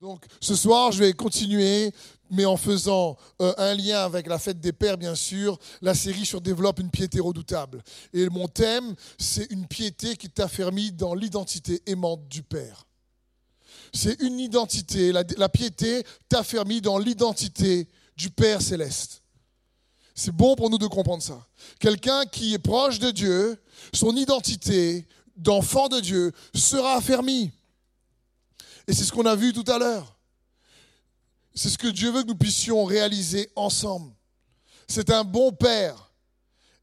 Donc ce soir, je vais continuer, mais en faisant euh, un lien avec la fête des pères, bien sûr, la série sur Développe une piété redoutable. Et mon thème, c'est une piété qui t'affermit dans l'identité aimante du Père. C'est une identité, la, piété t'affermit dans l'identité du Père céleste. C'est bon pour nous de comprendre ça. Quelqu'un qui est proche de Dieu, son identité d'enfant de Dieu sera affermie. Et c'est ce qu'on a vu tout à l'heure. C'est ce que Dieu veut que nous puissions réaliser ensemble. C'est un bon père.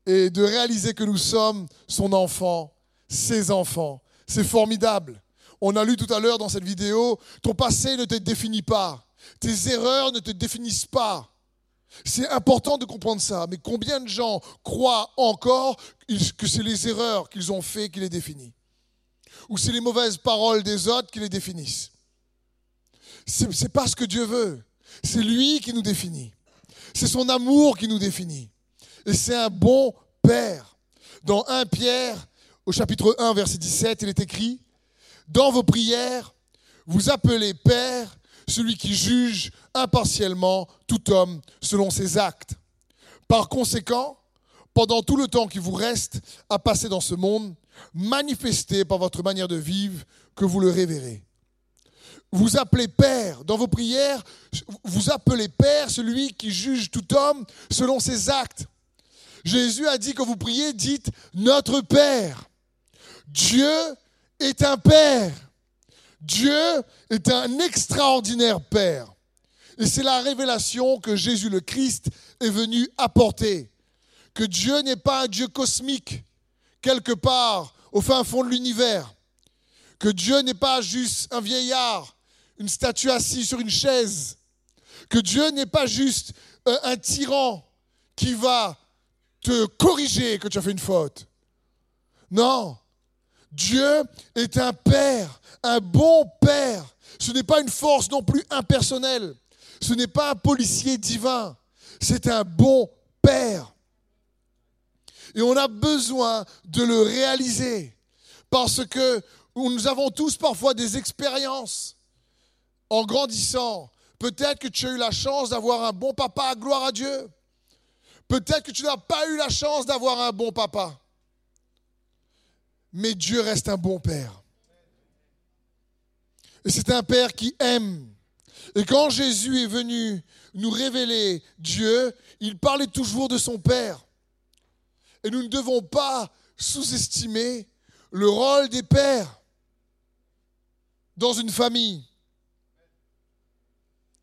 Et de réaliser que nous sommes son enfant, ses enfants. C'est formidable. On a lu tout à l'heure dans cette vidéo, ton passé ne te définit pas. Tes erreurs ne te définissent pas. C'est important de comprendre ça. Mais combien de gens croient encore que c'est les erreurs qu'ils ont fait qui les définissent? Ou c'est les mauvaises paroles des autres qui les définissent? C'est pas ce que Dieu veut. C'est lui qui nous définit. C'est son amour qui nous définit. Et c'est un bon Père. Dans 1 Pierre, au chapitre 1, verset 17, il est écrit, Dans vos prières, vous appelez Père celui qui juge impartiellement tout homme selon ses actes. Par conséquent, pendant tout le temps qui vous reste à passer dans ce monde, manifestez par votre manière de vivre que vous le révérez. Vous appelez Père dans vos prières, vous appelez Père celui qui juge tout homme selon ses actes. Jésus a dit que vous priez, dites Notre Père. Dieu est un Père. Dieu est un extraordinaire Père. Et c'est la révélation que Jésus le Christ est venu apporter. Que Dieu n'est pas un Dieu cosmique, quelque part au fin fond de l'univers. Que Dieu n'est pas juste un vieillard, une statue assise sur une chaise. Que Dieu n'est pas juste euh, un tyran qui va te corriger que tu as fait une faute. Non, Dieu est un Père, un bon Père. Ce n'est pas une force non plus impersonnelle. Ce n'est pas un policier divin. C'est un bon Père. Et on a besoin de le réaliser. Parce que nous avons tous parfois des expériences en grandissant. Peut-être que tu as eu la chance d'avoir un bon papa, gloire à Dieu. Peut-être que tu n'as pas eu la chance d'avoir un bon papa mais Dieu reste un bon Père. Et c'est un Père qui aime. Et quand Jésus est venu nous révéler Dieu, il parlait toujours de son Père. Et nous ne devons pas sous-estimer le rôle des pères dans une famille.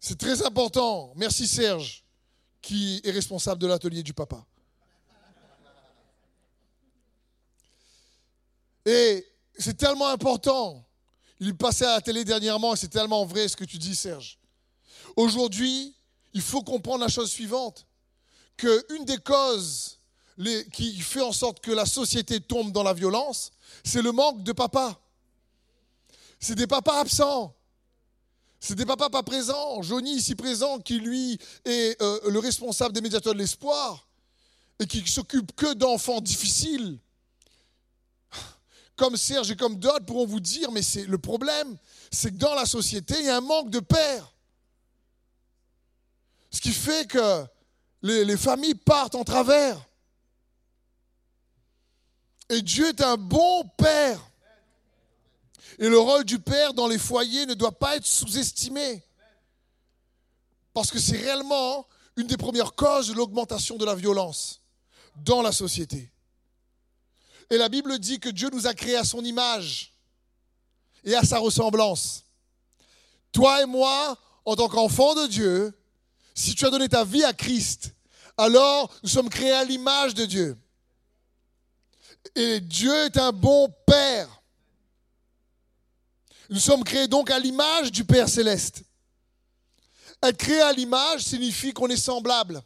C'est très important. Merci Serge, qui est responsable de l'atelier du papa. Et c'est tellement important. Il passait à la télé dernièrement et c'est tellement vrai ce que tu dis, Serge. Aujourd'hui, il faut comprendre la chose suivante, qu'une des causes qui fait en sorte que la société tombe dans la violence, c'est le manque de papas. C'est des papas absents. C'est des papas pas présents. Johnny, ici présent, qui lui est euh, le responsable des médiateurs de l'espoir et qui s'occupe que d'enfants difficiles comme Serge et comme d'autres pourront vous dire, mais c'est le problème, c'est que dans la société, il y a un manque de pères. Ce qui fait que les familles partent en travers. Et Dieu est un bon père. Et le rôle du père dans les foyers ne doit pas être sous-estimé. Parce que c'est réellement une des premières causes de l'augmentation de la violence dans la société. Et la Bible dit que Dieu nous a créés à son image et à sa ressemblance. Toi et moi, en tant qu'enfants de Dieu, si tu as donné ta vie à Christ, alors nous sommes créés à l'image de Dieu. Et Dieu est un bon Père. Nous sommes créés donc à l'image du Père céleste. Être créé à l'image signifie qu'on est semblable.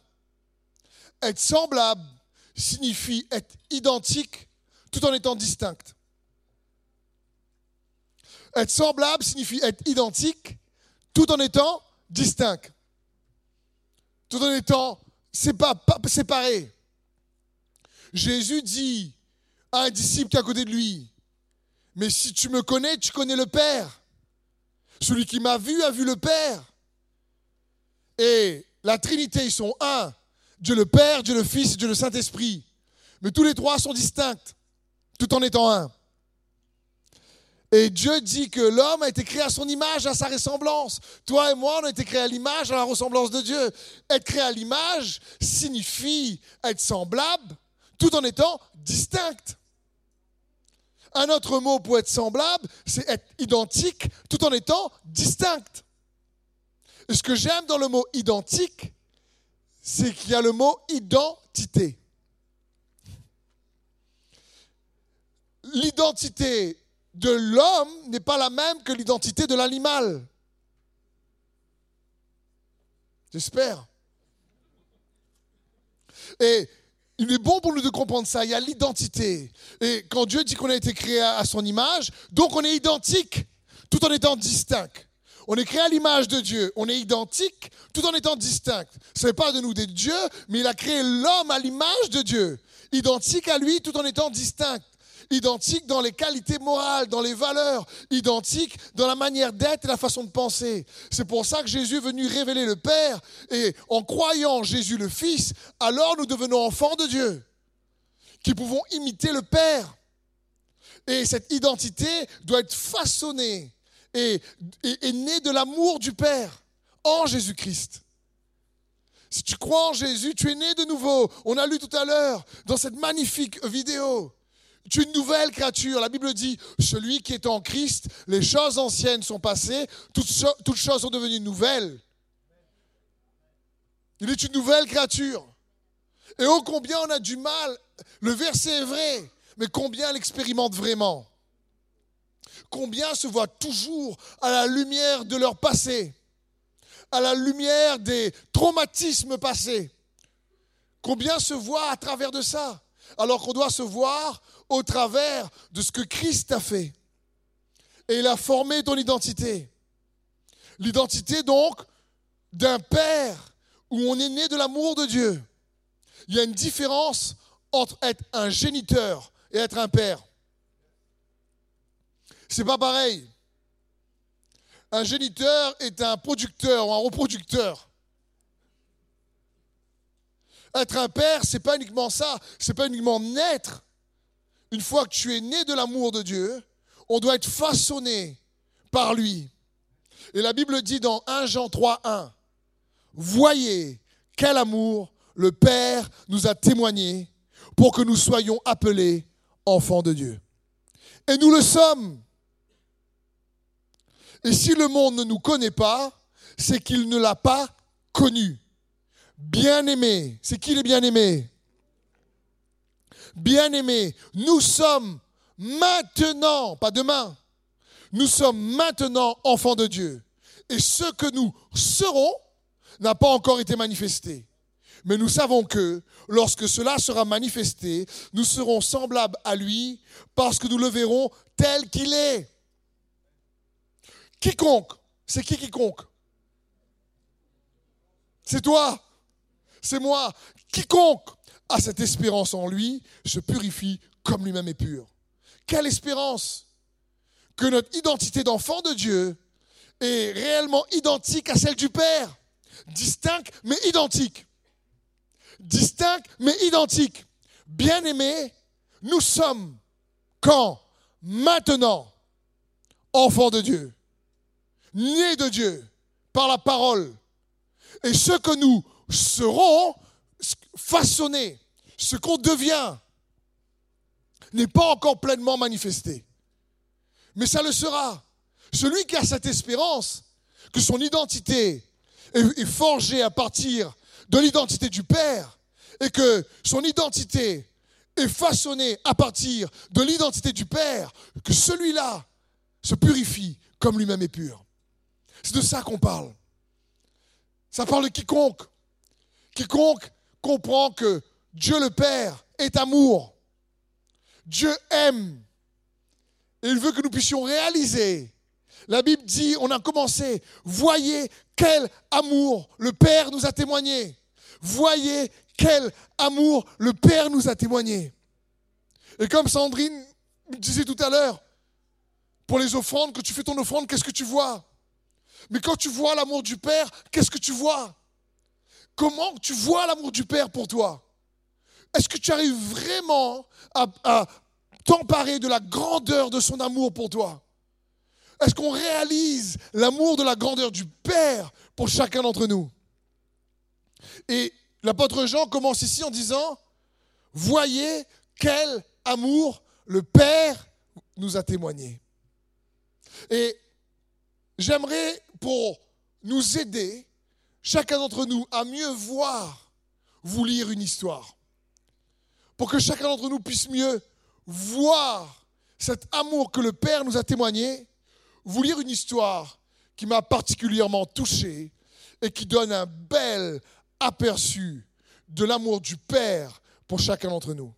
Être semblable signifie être identique tout en étant distinct. Être semblable signifie être identique tout en étant distinct. Tout en étant séparé. Jésus dit à un disciple qui est à côté de lui, mais si tu me connais, tu connais le Père. Celui qui m'a vu a vu le Père. Et la Trinité, ils sont un. Dieu le Père, Dieu le Fils, Dieu le Saint-Esprit. Mais tous les trois sont distincts, tout en étant un. Et Dieu dit que l'homme a été créé à son image, à sa ressemblance. Toi et moi, on a été créés à l'image, à la ressemblance de Dieu. Être créé à l'image signifie être semblable, tout en étant distinct. Un autre mot pour être semblable, c'est être identique, tout en étant distinct. Et ce que j'aime dans le mot identique, c'est qu'il y a le mot identité. L'identité de l'homme n'est pas la même que l'identité de l'animal. J'espère. Il est bon pour nous de comprendre ça. Il y a l'identité. Et quand Dieu dit qu'on a été créé à son image, donc on est identique, tout en étant distinct. On est créé à l'image de Dieu. On est identique tout en étant distinct. Ce n'est pas de nous des dieux, mais il a créé l'homme à l'image de Dieu. Identique à lui tout en étant distinct. Identique dans les qualités morales, dans les valeurs, identique dans la manière d'être et la façon de penser. C'est pour ça que Jésus est venu révéler le Père. Et en croyant Jésus le Fils, alors nous devenons enfants de Dieu, qui pouvons imiter le Père. Et cette identité doit être façonnée est, né de l'amour du Père en Jésus-Christ. Si tu crois en Jésus, tu es né de nouveau. On a lu tout à l'heure dans cette magnifique vidéo. Une nouvelle créature. La Bible dit, celui qui est en Christ, les choses anciennes sont passées, toutes, choses sont devenues nouvelles. Il est une nouvelle créature. Et oh combien on a du mal, le verset est vrai, mais combien l'expérimente vraiment combien se voient toujours à la lumière de leur passé, à la lumière des traumatismes passés. Combien se voient à travers de ça, alors qu'on doit se voir au travers de ce que Christ a fait. Et il a formé ton identité. L'identité donc d'un Père où on est né de l'amour de Dieu. Il y a une différence entre être un géniteur et être un père. C'est pas pareil. Un géniteur est un producteur ou un reproducteur. Être un père, c'est pas uniquement ça, c'est pas uniquement naître. Une fois que tu es né de l'amour de Dieu, on doit être façonné par lui. Et la Bible dit dans 1 Jean 3, 1, Voyez quel amour le Père nous a témoigné pour que nous soyons appelés enfants de Dieu. Et nous le sommes. Et si le monde ne nous connaît pas, c'est qu'il ne l'a pas connu. Bien-aimé, c'est qui les bien-aimés Bien-aimés, nous sommes maintenant, pas demain, nous sommes maintenant enfants de Dieu. Et ce que nous serons n'a pas encore été manifesté. Mais nous savons que lorsque cela sera manifesté, nous serons semblables à lui parce que nous le verrons tel qu'il est. Quiconque, c'est qui quiconque? C'est toi, c'est moi. Quiconque a cette espérance en lui se purifie comme lui-même est pur. Quelle espérance que notre identité d'enfant de Dieu est réellement identique à celle du Père. Distinct mais identique. Distinct mais identique. Bien-aimés, nous sommes quand Maintenant, enfants de Dieu nés de Dieu par la parole. Et ce que nous serons façonnés, ce qu'on devient, n'est pas encore pleinement manifesté. Mais ça le sera. Celui qui a cette espérance, que son identité est, forgée à partir de l'identité du Père, et que son identité est façonnée à partir de l'identité du Père, que celui-là se purifie comme lui-même est pur. C'est de ça qu'on parle. Ça parle de quiconque. Quiconque comprend que Dieu le Père est amour. Dieu aime. Et il veut que nous puissions réaliser. La Bible dit, on a commencé, voyez quel amour le Père nous a témoigné. Voyez quel amour le Père nous a témoigné. Et comme Sandrine disait tout à l'heure, pour les offrandes, que tu fais ton offrande, qu'est-ce que tu vois? Mais quand tu vois l'amour du Père, qu'est-ce que tu vois? Comment tu vois l'amour du Père pour toi? Est-ce que tu arrives vraiment à, t'emparer de la grandeur de son amour pour toi? Est-ce qu'on réalise l'amour de la grandeur du Père pour chacun d'entre nous? Et l'apôtre Jean commence ici en disant, voyez quel amour le Père nous a témoigné. Et j'aimerais, pour nous aider, chacun d'entre nous, à mieux voir, vous lire une histoire. Pour que chacun d'entre nous puisse mieux voir cet amour que le Père nous a témoigné, vous lire une histoire qui m'a particulièrement touché et qui donne un bel aperçu de l'amour du Père pour chacun d'entre nous.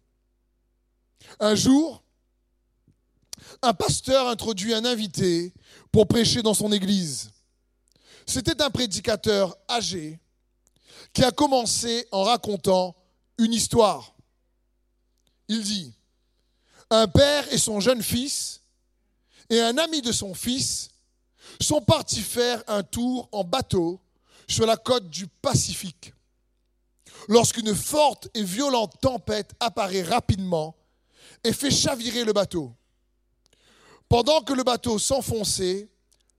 Un jour, un pasteur introduit un invité pour prêcher dans son église. C'était un prédicateur âgé qui a commencé en racontant une histoire. Il dit, un père et son jeune fils et un ami de son fils sont partis faire un tour en bateau sur la côte du Pacifique. Lorsqu'une forte et violente tempête apparaît rapidement et fait chavirer le bateau. Pendant que le bateau s'enfonçait,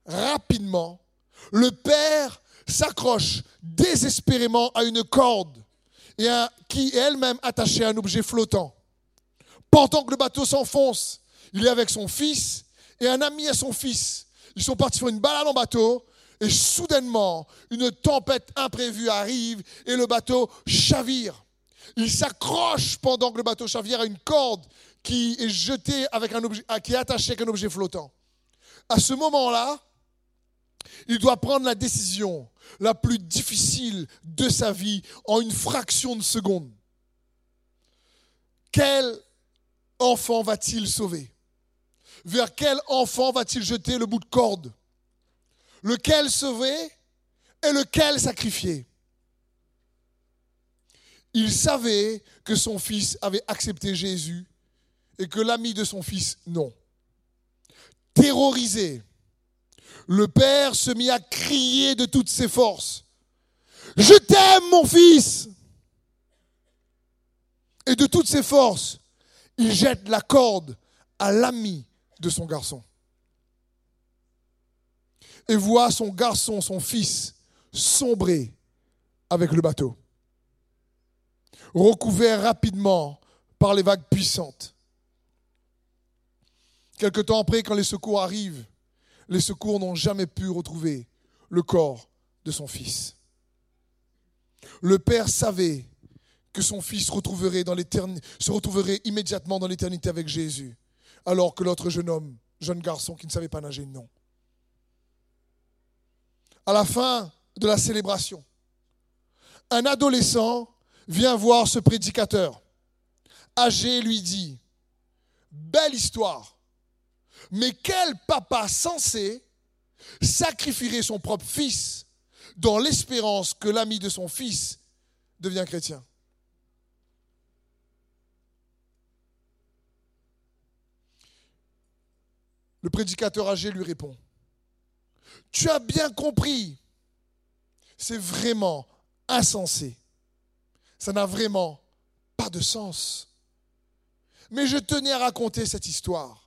rapidement, le père s'accroche désespérément à une corde qui est elle-même attachée à un objet flottant. Pendant que le bateau s'enfonce, il est avec son fils et un ami à son fils. Ils sont partis faire une balade en bateau et soudainement, une tempête imprévue arrive et le bateau chavire. Il s'accroche pendant que le bateau chavire à une corde qui est jeté avec un objet, qui est attaché avec un objet flottant. À ce moment-là, il doit prendre la décision la plus difficile de sa vie en une fraction de seconde. Quel enfant va-t-il sauver? Vers quel enfant va-t-il jeter le bout de corde? Lequel sauver et lequel sacrifier? Il savait que son fils avait accepté Jésus et que l'ami de son fils, non. Terrorisé, le père se mit à crier de toutes ses forces. Je t'aime, mon fils. Et de toutes ses forces, il jette la corde à l'ami de son garçon. Et voit son garçon, son fils, sombrer avec le bateau, recouvert rapidement par les vagues puissantes. Quelque temps après, quand les secours arrivent, les secours n'ont jamais pu retrouver le corps de son fils. Le père savait que son fils se retrouverait immédiatement dans l'éternité avec Jésus, alors que l'autre jeune homme, jeune garçon qui ne savait pas nager, non. À la fin de la célébration, un adolescent vient voir ce prédicateur. Âgé lui dit, belle histoire, mais quel papa sensé sacrifierait son propre fils dans l'espérance que l'ami de son fils devient chrétien? Le prédicateur âgé lui répond, tu as bien compris, c'est vraiment insensé. Ça n'a vraiment pas de sens. Mais je tenais à raconter cette histoire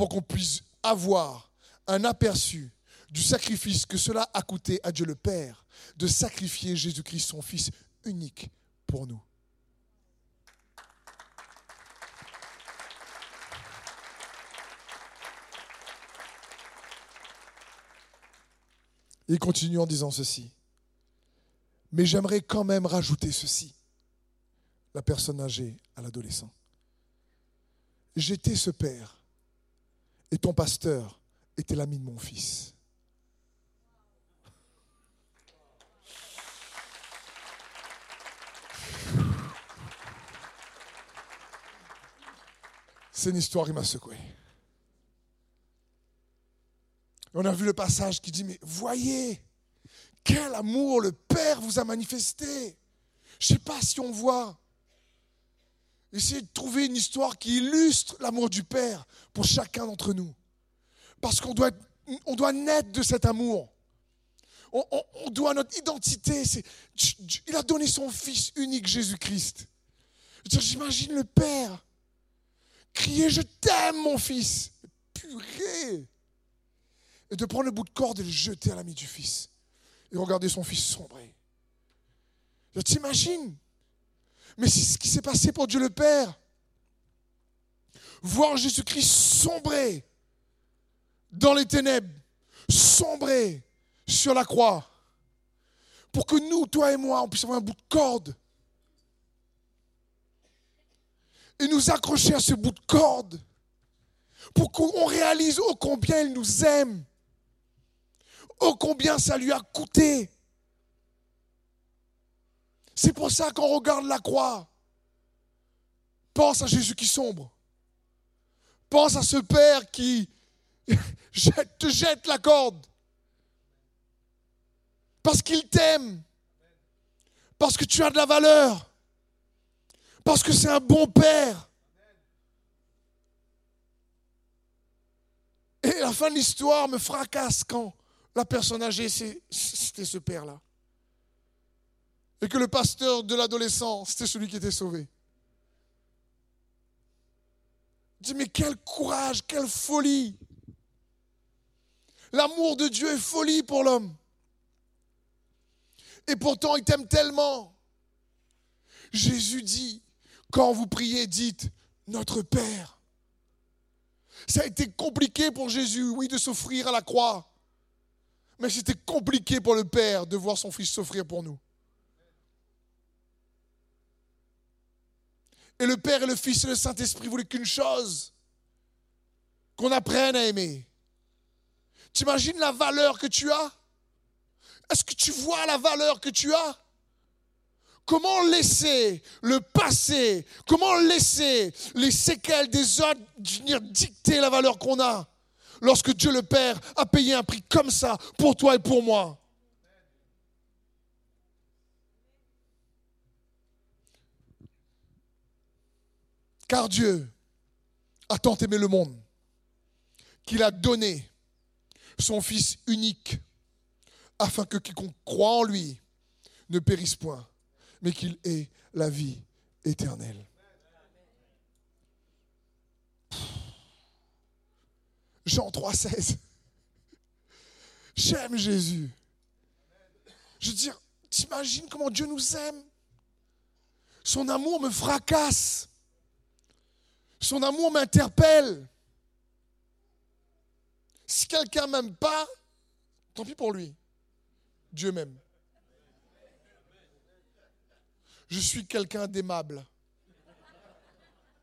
pour qu'on puisse avoir un aperçu du sacrifice que cela a coûté à Dieu le Père de sacrifier Jésus-Christ, son Fils unique, pour nous. Il continue en disant ceci. Mais j'aimerais quand même rajouter ceci. La personne âgée à l'adolescent. J'étais ce père et ton pasteur était l'ami de mon fils. C'est une histoire qui m'a secoué. On a vu le passage qui dit, mais voyez, quel amour le Père vous a manifesté. Je ne sais pas si on voit. Essayez de trouver une histoire qui illustre l'amour du Père pour chacun d'entre nous. Parce qu'on doit, on doit naître de cet amour. On, on doit notre identité. Il a donné son Fils unique, Jésus-Christ. J'imagine le Père crier Je t'aime, mon Fils. Purée Et de prendre le bout de corde et le jeter à l'ami du Fils. Et regarder son Fils sombrer. T'imagines Mais c'est ce qui s'est passé pour Dieu le Père. Voir Jésus-Christ sombrer dans les ténèbres, sombrer sur la croix, pour que nous, toi et moi, on puisse avoir un bout de corde et nous accrocher à ce bout de corde, pour qu'on réalise ô combien il nous aime, ô combien ça lui a coûté. C'est pour ça qu'on regarde la croix. Pense à Jésus qui sombre. Pense à ce Père qui te jette la corde. Parce qu'il t'aime. Parce que tu as de la valeur. Parce que c'est un bon Père. Et la fin de l'histoire me fracasse quand la personne âgée, c'était ce Père-là. Et que le pasteur de l'adolescent, c'était celui qui était sauvé. Je dis, mais quel courage, quelle folie. L'amour de Dieu est folie pour l'homme. Et pourtant, il t'aime tellement. Jésus dit, quand vous priez, dites, notre Père. Ça a été compliqué pour Jésus, oui, de s'offrir à la croix. Mais c'était compliqué pour le Père de voir son Fils s'offrir pour nous. Et le Père et le Fils et le Saint-Esprit voulaient qu'une chose, qu'on apprenne à aimer. Tu imagines la valeur que tu as? Est-ce que tu vois la valeur que tu as? Comment laisser le passé, comment laisser les séquelles des autres venir dicter la valeur qu'on a lorsque Dieu le Père a payé un prix comme ça pour toi et pour moi? Car Dieu a tant aimé le monde qu'il a donné son Fils unique afin que quiconque croit en lui ne périsse point, mais qu'il ait la vie éternelle. Jean 3,16. J'aime Jésus. Je veux dire, t'imagines comment Dieu nous aime? Son amour me fracasse. Son amour m'interpelle. Si quelqu'un m'aime pas, tant pis pour lui. Dieu m'aime. Je suis quelqu'un d'aimable,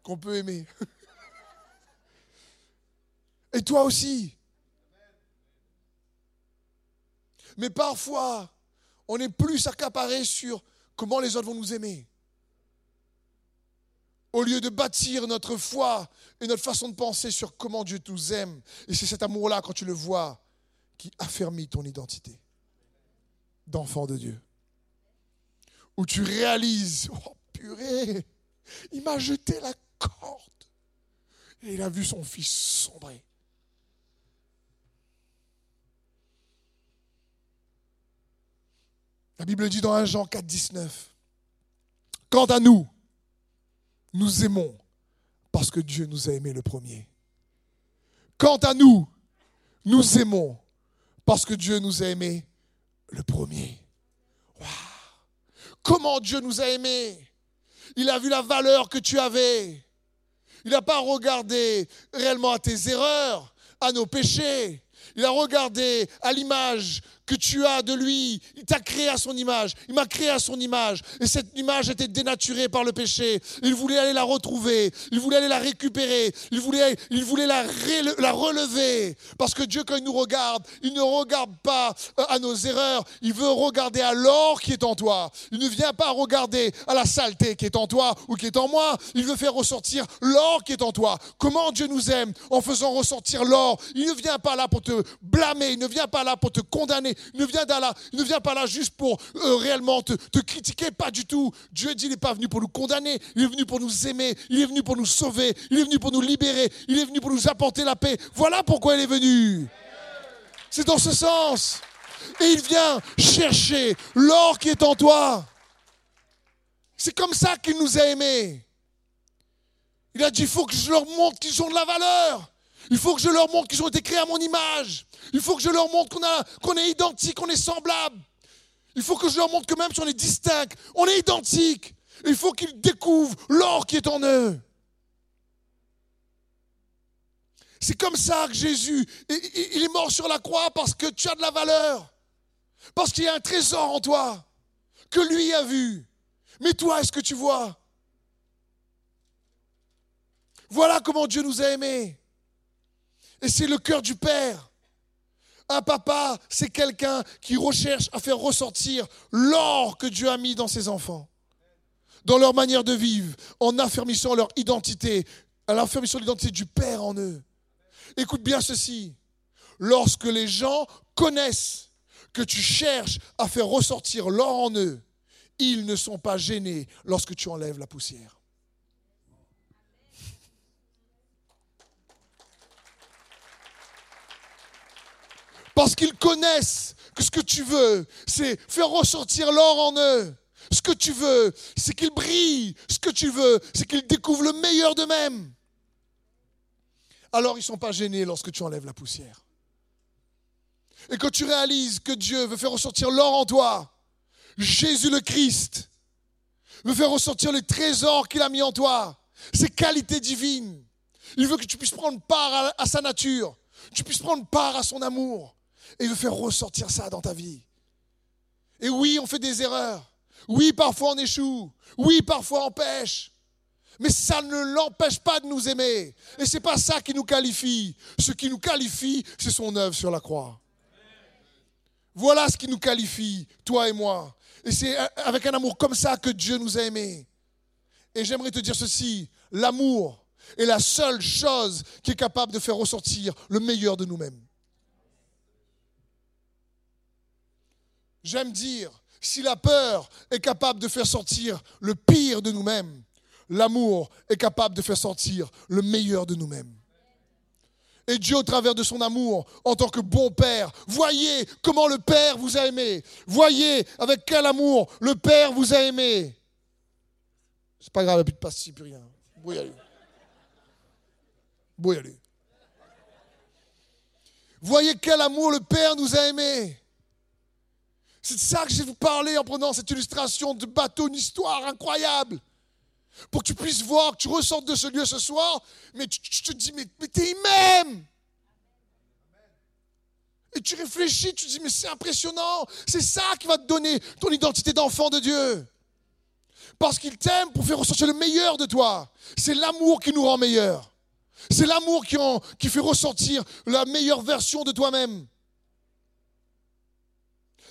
qu'on peut aimer. Et toi aussi. Mais parfois, on est plus accaparé sur comment les autres vont nous aimer au lieu de bâtir notre foi et notre façon de penser sur comment Dieu nous aime. Et c'est cet amour-là, quand tu le vois, qui affermit ton identité d'enfant de Dieu. Où tu réalises, oh purée, il m'a jeté la corde. Et il a vu son fils sombrer. La Bible dit dans 1 Jean 4, 19, Quant à nous, nous aimons parce que Dieu nous a aimés le premier. Quant à nous, nous aimons parce que Dieu nous a aimés le premier. Comment Dieu nous a aimés? Il a vu la valeur que tu avais. Il n'a pas regardé réellement à tes erreurs, à nos péchés. Il a regardé à l'image que tu as de lui. Il t'a créé à son image. Il m'a créé à son image. Et cette image était dénaturée par le péché. Il voulait aller la retrouver. Il voulait aller la récupérer. Il voulait, il voulait la, la relever. Parce que Dieu, quand il nous regarde, il ne regarde pas euh, à nos erreurs. Il veut regarder à l'or qui est en toi. Il ne vient pas regarder à la saleté qui est en toi ou qui est en moi. Il veut faire ressortir l'or qui est en toi. Comment Dieu nous aime en faisant ressortir l'or? Il ne vient pas là pour te blâmer. Il ne vient pas là pour te condamner. Il ne vient, pas là juste pour euh, réellement te, te, critiquer, pas du tout. Dieu dit, il n'est pas venu pour nous condamner, il est venu pour nous aimer, il est venu pour nous sauver, il est venu pour nous libérer, il est venu pour nous apporter la paix. Voilà pourquoi il est venu. C'est dans ce sens. et il vient chercher l'or qui est en toi. C'est comme ça qu'il nous a aimés. Il a dit, il faut que je leur montre qu'ils ont de la valeur. Il faut que je leur montre qu'ils ont été créés à mon image. Il faut que je leur montre qu'on est identique, qu'on est semblable. Il faut que je leur montre que même si on est distinct, on est identique. Il faut qu'ils découvrent l'or qui est en eux. C'est comme ça que Jésus, il est mort sur la croix parce que tu as de la valeur. Parce qu'il y a un trésor en toi que lui a vu. Mais toi, est-ce que tu vois? Voilà comment Dieu nous a aimés. Et c'est le cœur du Père. Un papa, c'est quelqu'un qui recherche à faire ressortir l'or que Dieu a mis dans ses enfants, dans leur manière de vivre, en affermissant leur identité, en affermissant l'identité du Père en eux. Écoute bien ceci. Lorsque les gens connaissent que tu cherches à faire ressortir l'or en eux, ils ne sont pas gênés lorsque tu enlèves la poussière. Parce qu'ils connaissent que ce que tu veux, c'est faire ressortir l'or en eux. Ce que tu veux, c'est qu'ils brillent. Ce que tu veux, c'est qu'ils découvrent le meilleur d'eux-mêmes. Alors ils ne sont pas gênés lorsque tu enlèves la poussière. Et quand tu réalises que Dieu veut faire ressortir l'or en toi, Jésus le Christ veut faire ressortir les trésors qu'il a mis en toi, ses qualités divines. Il veut que tu puisses prendre part à, à sa nature, tu puisses prendre part à son amour. Et veut faire ressortir ça dans ta vie. Et oui, on fait des erreurs. Oui, parfois on échoue. Oui, parfois on pêche. Mais ça ne l'empêche pas de nous aimer. Et ce n'est pas ça qui nous qualifie. Ce qui nous qualifie, c'est son œuvre sur la croix. Voilà ce qui nous qualifie, toi et moi. Et c'est avec un amour comme ça que Dieu nous a aimés. Et j'aimerais te dire ceci, l'amour est la seule chose qui est capable de faire ressortir le meilleur de nous-mêmes. J'aime dire, si la peur est capable de faire sortir le pire de nous-mêmes, l'amour est capable de faire sortir le meilleur de nous-mêmes. Et Dieu, au travers de son amour, en tant que bon Père, voyez comment le Père vous a aimé. Voyez avec quel amour le Père vous a aimé. C'est pas grave, il n'y a plus de pastille, plus rien. Y. Voyez quel amour le Père nous a aimés. C'est de ça que je vais vous parler en prenant cette illustration de bateau, une histoire incroyable. Pour que tu puisses voir, que tu ressortes de ce lieu ce soir, mais tu, te dis, mais, mais t'es même. Et tu réfléchis, tu te dis, mais c'est impressionnant. C'est ça qui va te donner ton identité d'enfant de Dieu. Parce qu'il t'aime pour faire ressortir le meilleur de toi. C'est l'amour qui nous rend meilleurs. C'est l'amour qui, qui fait ressortir la meilleure version de toi-même.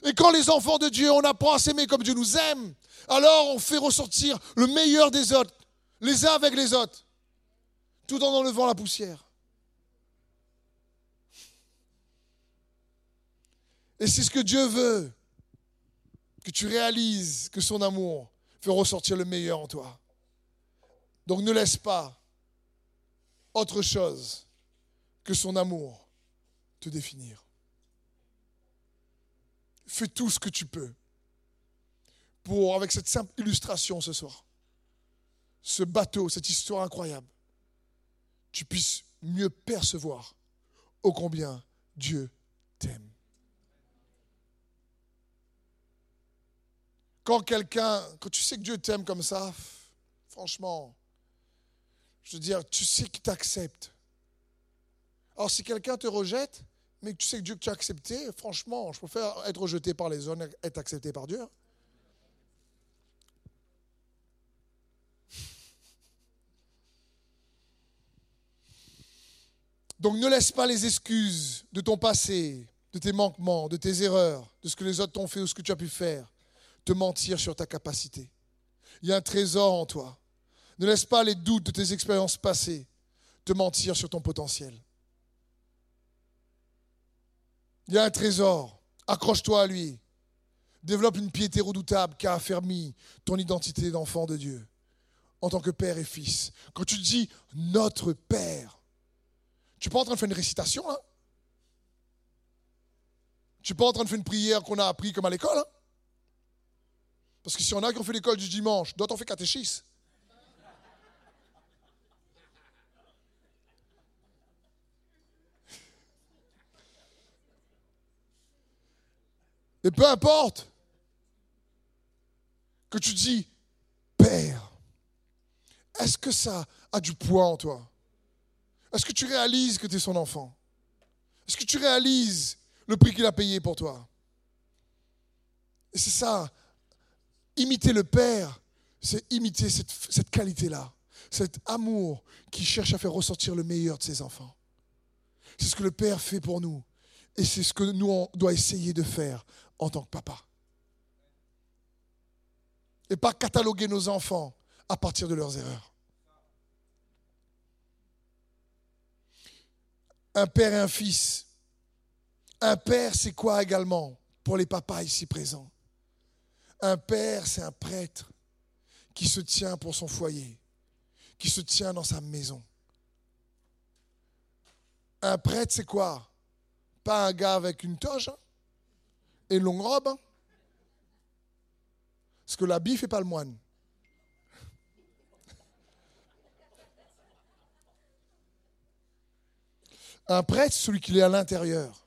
Et quand les enfants de Dieu, on apprend à s'aimer comme Dieu nous aime, alors on fait ressortir le meilleur des autres, les uns avec les autres, tout en enlevant la poussière. Et c'est ce que Dieu veut, que tu réalises que son amour fait ressortir le meilleur en toi. Donc ne laisse pas autre chose que son amour te définir. Fais tout ce que tu peux pour, avec cette simple illustration ce soir, ce bateau, cette histoire incroyable, tu puisses mieux percevoir ô combien Dieu t'aime. Quand quelqu'un, quand tu sais que Dieu t'aime comme ça, franchement, je veux dire, tu sais qu'il t'accepte. Alors si quelqu'un te rejette, mais tu sais que Dieu as accepté, franchement, je préfère être rejeté par les hommes, être accepté par Dieu. Donc ne laisse pas les excuses de ton passé, de tes manquements, de tes erreurs, de ce que les autres t'ont fait ou ce que tu as pu faire, te mentir sur ta capacité. Il y a un trésor en toi. Ne laisse pas les doutes de tes expériences passées te mentir sur ton potentiel. Il y a un trésor. Accroche-toi à lui. Développe une piété redoutable qui a affermi ton identité d'enfant de Dieu en tant que père et fils. Quand tu dis notre Père, tu n'es pas en train de faire une récitation là Tu n'es pas en train de faire une prière qu'on a appris comme à l'école. Hein? Parce que si on a qui ont fait l'école du dimanche, d'autres ont fait catéchisme. Et peu importe que tu dis, Père, est-ce que ça a du poids en toi? Est-ce que tu réalises que tu es son enfant? Est-ce que tu réalises le prix qu'il a payé pour toi? Et c'est ça, imiter le Père, c'est imiter cette, cette qualité-là, cet amour qui cherche à faire ressortir le meilleur de ses enfants. C'est ce que le Père fait pour nous. Et c'est ce que nous, on doit essayer de faire en tant que papa. Et pas cataloguer nos enfants à partir de leurs erreurs. Un père et un fils. Un père, c'est quoi également pour les papas ici présents? Un père, c'est un prêtre qui se tient pour son foyer, qui se tient dans sa maison. Un prêtre, c'est quoi? Pas un gars avec une toge hein, et longue robe. Parce que l'habit ne fait pas le moine. Un prêtre, celui qui est à l'intérieur,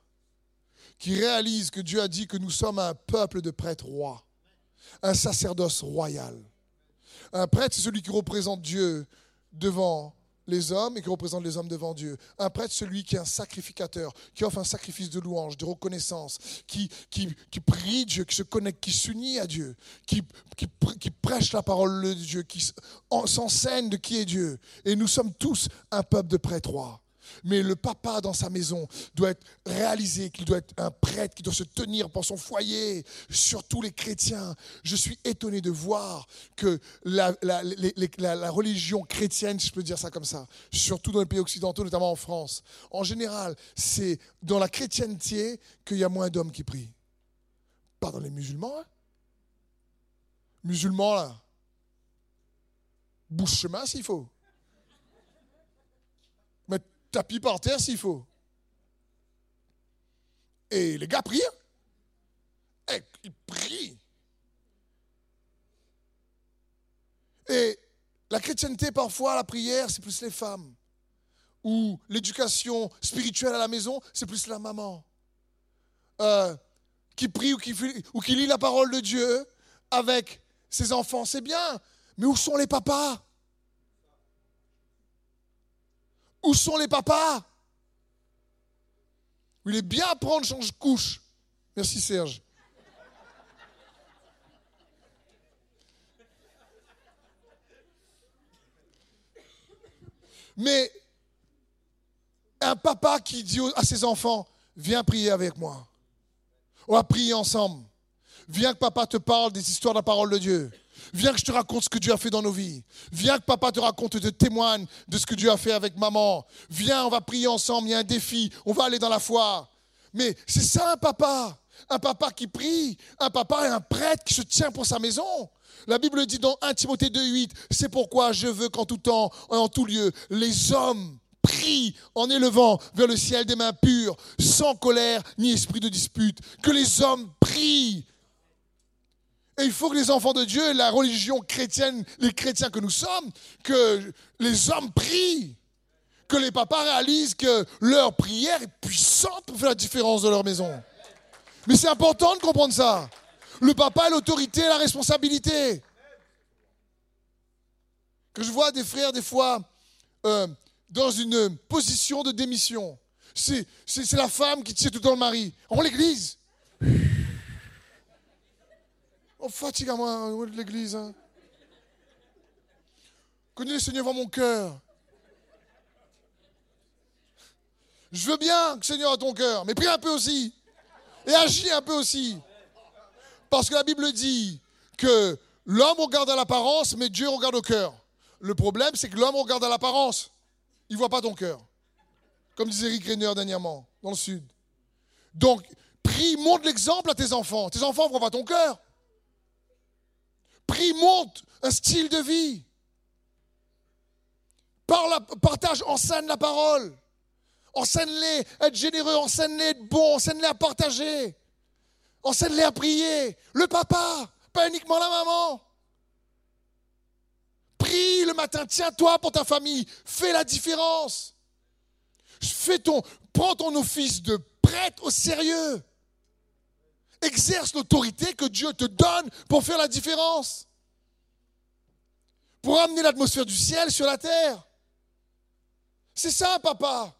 qui réalise que Dieu a dit que nous sommes un peuple de prêtres rois, un sacerdoce royal. Un prêtre, c'est celui qui représente Dieu devant les hommes et qui représente les hommes devant Dieu. Un prêtre, celui qui est un sacrificateur, qui offre un sacrifice de louange, de reconnaissance, qui, qui, qui prie Dieu, qui se connecte, qui s'unit à Dieu, qui, qui, qui, prêche la parole de Dieu, qui s'enseigne de qui est Dieu. Et nous sommes tous un peuple de prêtres rois. Mais le papa dans sa maison doit être réalisé qu'il doit être un prêtre, qui doit se tenir pour son foyer, surtout les chrétiens. Je suis étonné de voir que la, religion chrétienne, si je peux dire ça comme ça, surtout dans les pays occidentaux, notamment en France, en général, c'est dans la chrétienté qu'il y a moins d'hommes qui prient. Pas dans les musulmans. Hein. Musulmans, là. Bouche chemin s'il faut tapis par terre s'il faut. Et les gars prient. Et ils prient. Et la chrétienté, parfois, la prière, c'est plus les femmes. Ou l'éducation spirituelle à la maison, c'est plus la maman. Euh, qui prie ou qui, ou qui lit la parole de Dieu avec ses enfants, c'est bien. Mais où sont les papas? Où sont les papas? Il est bien à prendre, change couche. Merci Serge. Mais un papa qui dit à ses enfants, viens prier avec moi. On va prier ensemble. Viens que papa te parle des histoires de la parole de Dieu. Viens que je te raconte ce que Dieu a fait dans nos vies. Viens que papa te raconte, te témoigne de ce que Dieu a fait avec maman. Viens, on va prier ensemble, il y a un défi, on va aller dans la foi. Mais c'est ça un papa. Un papa qui prie, un papa et un prêtre qui se tient pour sa maison. La Bible dit dans 1 Timothée 2,8 C'est pourquoi je veux qu'en tout temps et en tout lieu, les hommes prient en élevant vers le ciel des mains pures, sans colère ni esprit de dispute. Que les hommes prient et il faut que les enfants de Dieu, la religion chrétienne, les chrétiens que nous sommes, que les hommes prient. Que les papas réalisent que leur prière est puissante pour faire la différence dans leur maison. Mais c'est important de comprendre ça. Le papa a l'autorité, la responsabilité. Que je vois des frères, des fois, euh, dans une position de démission. C'est la femme qui tire tout le temps le mari. En l'église. Oh, fatigue à moi de l'église. Hein. Connais le Seigneur dans mon cœur. Je veux bien que le Seigneur a ton cœur, mais prie un peu aussi. Et agis un peu aussi. Parce que la Bible dit que l'homme regarde à l'apparence, mais Dieu regarde au cœur. Le problème, c'est que l'homme regarde à l'apparence. Il ne voit pas ton cœur. Comme disait Eric Rainer dernièrement, dans le sud. Donc, prie, montre l'exemple à tes enfants. Tes enfants ne voient pas ton cœur. Prie, monte un style de vie. Partage, enseigne la parole. Enseigne-les à être généreux, enseigne-les à être bon, enseigne-les à partager. Enseigne-les à prier. Le papa, pas uniquement la maman. Prie le matin, tiens-toi pour ta famille, fais la différence. Prends ton office de prêtre au sérieux. Exerce l'autorité que Dieu te donne pour faire la différence. Pour amener l'atmosphère du ciel sur la terre. C'est ça un papa.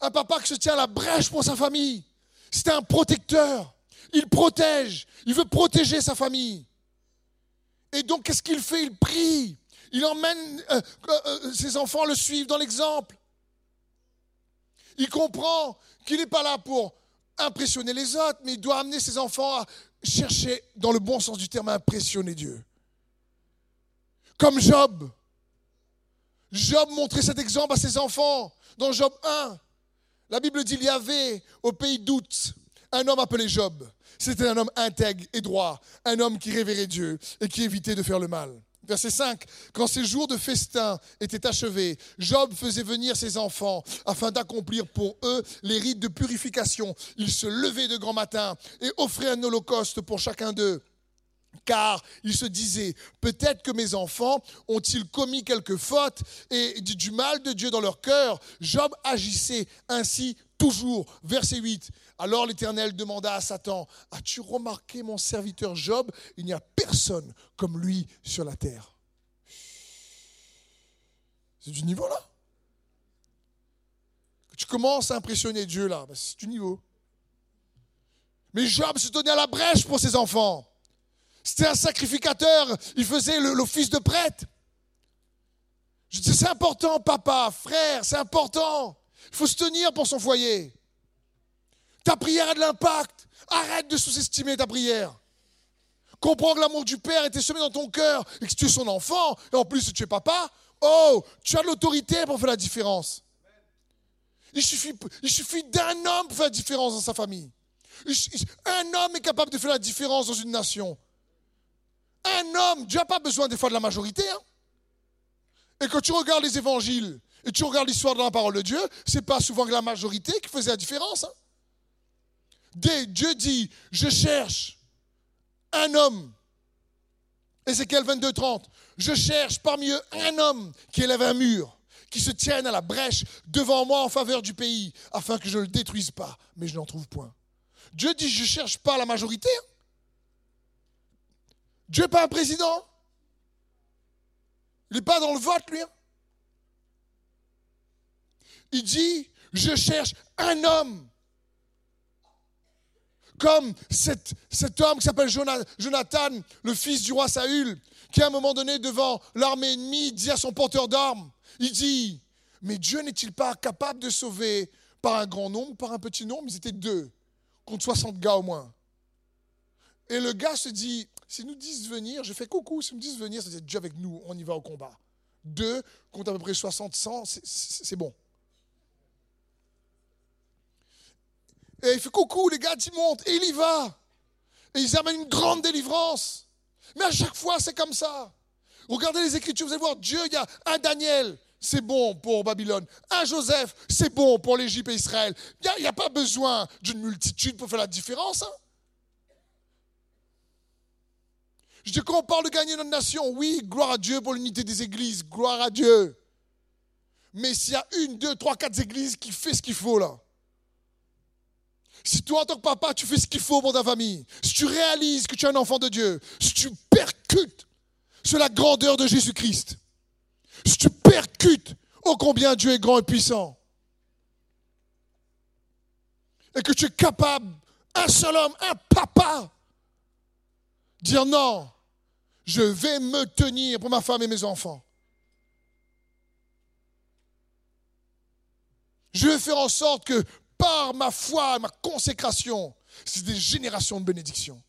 Un papa qui se tient à la brèche pour sa famille. C'est un protecteur. Il protège. Il veut protéger sa famille. Et donc, qu'est-ce qu'il fait? Il prie. Il emmène euh, euh, euh, ses enfants le suivent dans l'exemple. Il comprend qu'il n'est pas là pour impressionner les autres, mais il doit amener ses enfants à chercher, dans le bon sens du terme, à impressionner Dieu. Comme Job. Job montrait cet exemple à ses enfants. Dans Job 1, la Bible dit il y avait au pays d'Out un homme appelé Job. C'était un homme intègre et droit, un homme qui révérait Dieu et qui évitait de faire le mal. Verset 5, quand ces jours de festin étaient achevés, Job faisait venir ses enfants afin d'accomplir pour eux les rites de purification. Il se levait de grand matin et offrait un holocauste pour chacun d'eux. Car il se disait, peut-être que mes enfants ont-ils commis quelque faute et du mal de Dieu dans leur cœur. Job agissait ainsi toujours. Verset 8. Alors l'Éternel demanda à Satan, as-tu remarqué mon serviteur Job? Il n'y a personne comme lui sur la terre. C'est du niveau là? tu commences à impressionner Dieu là, ben, c'est du niveau. Mais Job se donnait à la brèche pour ses enfants. C'était un sacrificateur, il faisait l'office de prêtre. Je dis, c'est important, papa, frère, c'est important. Il faut se tenir pour son foyer. Ta prière a de l'impact. Arrête de sous-estimer ta prière. Comprends que l'amour du Père était semé dans ton cœur et que tu es son enfant, et en plus tu es papa. Oh, tu as de l'autorité pour faire la différence. Il suffit, il suffit d'un homme pour faire la différence dans sa famille. Un homme est capable de faire la différence dans une nation. Un homme, Dieu n'a pas besoin des fois de la majorité. Hein. Et quand tu regardes les évangiles et tu regardes l'histoire de la parole de Dieu, c'est pas souvent que la majorité qui faisait la différence. Hein. Dieu dit, je cherche un homme. Ézéchiel 22, 30. Je cherche parmi eux un homme qui élève un mur, qui se tienne à la brèche devant moi en faveur du pays, afin que je ne le détruise pas. Mais je n'en trouve point. Dieu dit, je ne cherche pas la majorité. Hein. Dieu n'est pas un président? Il n'est pas dans le vote, lui. Hein? Il dit, je cherche un homme. Comme cet, cet homme qui s'appelle Jonathan, le fils du roi Saül, qui à un moment donné, devant l'armée ennemie, dit à son porteur d'armes, il dit, mais Dieu n'est-il pas capable de sauver par un grand nombre, par un petit nombre? Ils étaient deux, contre 60 gars au moins. Et le gars se dit, S'ils nous disent venir, je fais coucou. S'ils nous disent venir, c'est Dieu avec nous, on y va au combat. Deux compte à peu près 60, 100, c'est bon. Et il fait coucou, les gars, ils montent, et il y va. Et ils amènent une grande délivrance. Mais à chaque fois, c'est comme ça. Regardez les Écritures, vous allez voir, Dieu, il y a un Daniel, c'est bon pour Babylone. Un Joseph, c'est bon pour l'Égypte et Israël. Il n'y a, pas besoin d'une multitude pour faire la différence. Hein. Je dis, quand on parle de gagner notre nation, oui, gloire à Dieu pour l'unité des églises, gloire à Dieu. Mais s'il y a une, deux, trois, quatre églises qui fait ce qu'il faut là, si toi en tant que papa, tu fais ce qu'il faut pour ta famille, si tu réalises que tu es un enfant de Dieu, si tu percutes sur la grandeur de Jésus-Christ, si tu percutes ô combien Dieu est grand et puissant, et que tu es capable, un seul homme, un papa, Dire non, je vais me tenir pour ma femme et mes enfants. Je vais faire en sorte que par ma foi, ma consécration, c'est des générations de bénédictions.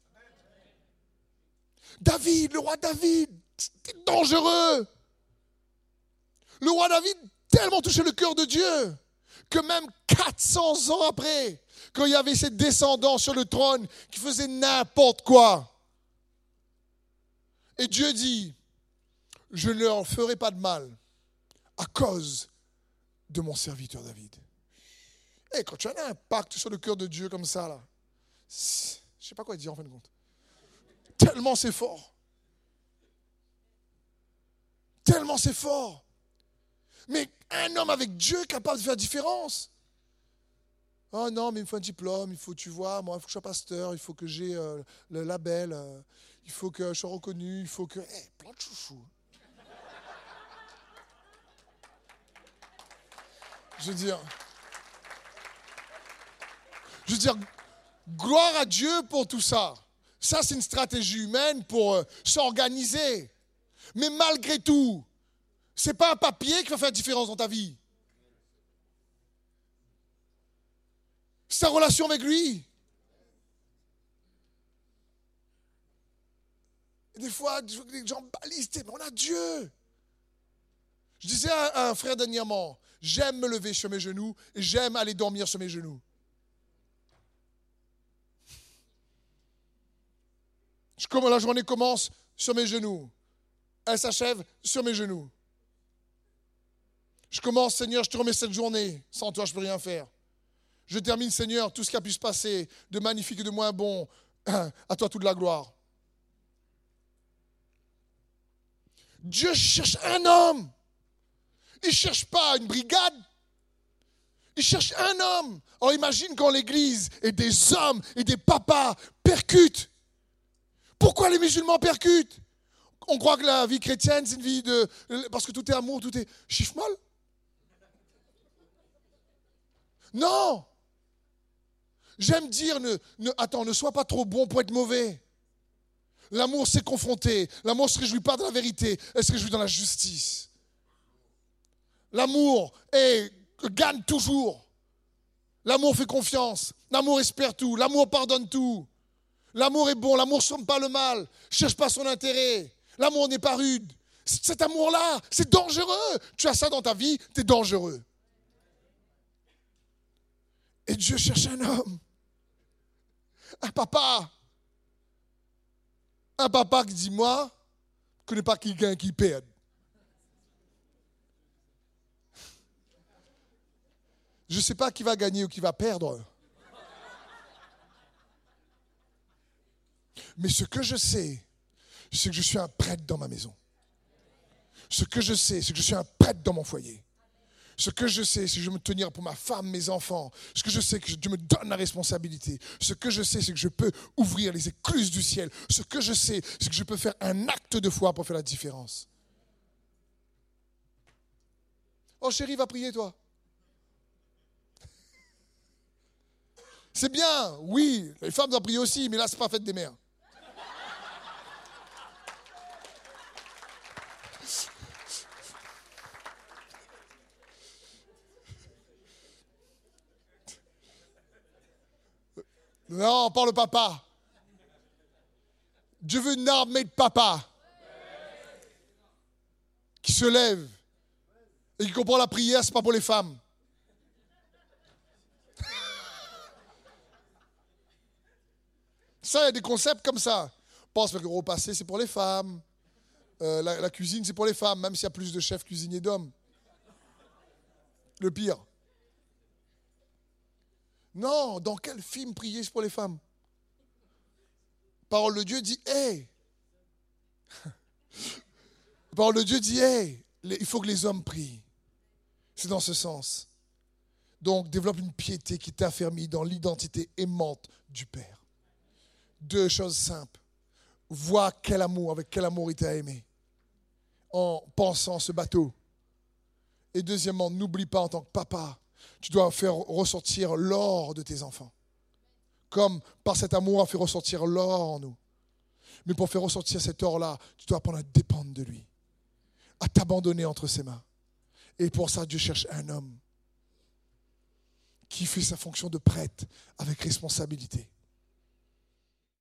David, le roi David, c'était dangereux. Le roi David tellement touché le cœur de Dieu que même 400 ans après, quand il y avait ses descendants sur le trône qui faisaient n'importe quoi, et Dieu dit, je ne leur ferai pas de mal à cause de mon serviteur David. Et quand tu as un impact sur le cœur de Dieu comme ça, là, Je ne sais pas quoi dire en fin de compte. Tellement c'est fort. Tellement c'est fort. Mais un homme avec Dieu capable de faire la différence. Oh non, mais il me faut un diplôme, il faut, tu vois, moi, il faut que je sois pasteur, il faut que j'ai euh, le label, euh, il faut que je sois reconnu, il faut que. Eh, plein de chouchous. Je veux dire. Je veux dire, gloire à Dieu pour tout ça. Ça, c'est une stratégie humaine pour euh, s'organiser. Mais malgré tout, c'est pas un papier qui va faire la différence dans ta vie. C'est ta relation avec lui. Des fois, les gens balisent, mais on a Dieu. Je disais à un frère dernièrement, j'aime me lever sur mes genoux et j'aime aller dormir sur mes genoux. La journée commence sur mes genoux. Elle s'achève sur mes genoux. Je commence, Seigneur, je te remets cette journée. Sans toi, je ne peux rien faire. Je termine, Seigneur, tout ce qui a pu se passer, de magnifique et de moins bon, à toi toute la gloire. Dieu cherche un homme. Il ne cherche pas une brigade. Il cherche un homme. Alors imagine quand l'Église et des hommes et des papas percutent. Pourquoi les musulmans percutent? On croit que la vie chrétienne, c'est une vie de... Parce que tout est amour, tout est chiffre molle. Non. J'aime dire, ne, attends, ne sois pas trop bon pour être mauvais. L'amour s'est confronté. L'amour se réjouit pas de la vérité, elle se réjouit dans la justice? L'amour gagne toujours. L'amour fait confiance. L'amour espère tout. L'amour pardonne tout. L'amour est bon. L'amour ne somme pas le mal. Cherche pas son intérêt. L'amour n'est pas rude. Cet amour-là, c'est dangereux. Tu as ça dans ta vie, tu es dangereux. Et Dieu cherche un homme, un papa. Un papa qui dit, moi, je ne pas quelqu'un qui perd. Je ne sais pas qui va gagner ou qui va perdre. Mais ce que je sais, c'est que je suis un prêtre dans ma maison. Ce que je sais, c'est que je suis un prêtre dans mon foyer. Ce que je sais, c'est que je veux me tenir pour ma femme, mes enfants. Ce que je sais, c'est que Dieu me donne la responsabilité. Ce que je sais, c'est que je peux ouvrir les écluses du ciel. Ce que je sais, c'est que je peux faire un acte de foi pour faire la différence. Oh chérie, va prier toi. C'est bien, oui, les femmes doivent prier aussi, mais là, c'est pas fête des mères. Non, par le papa. Dieu veut une armée de papa qui se lève et qui comprend la prière, ce n'est pas pour les femmes. Ça, il y a des concepts comme ça. Pense que le repas, c'est pour les femmes. Euh, la, la, cuisine, c'est pour les femmes, même s'il y a plus de chefs cuisiniers d'hommes. Le pire. Non, dans quel film prier pour les femmes? Parole de Dieu dit, hé Parole de Dieu dit, hé Il faut que les hommes prient. C'est dans ce sens. Donc, développe une piété qui t'affermit dans l'identité aimante du Père. Deux choses simples. Vois quel amour, avec quel amour il t'a aimé en pensant ce bateau. Et deuxièmement, n'oublie pas en tant que papa tu dois faire ressortir l'or de tes enfants. Comme par cet amour a fait ressortir l'or en nous. Mais pour faire ressortir cet or-là, tu dois apprendre à dépendre de lui, à t'abandonner entre ses mains. Et pour ça, Dieu cherche un homme qui fait sa fonction de prêtre avec responsabilité.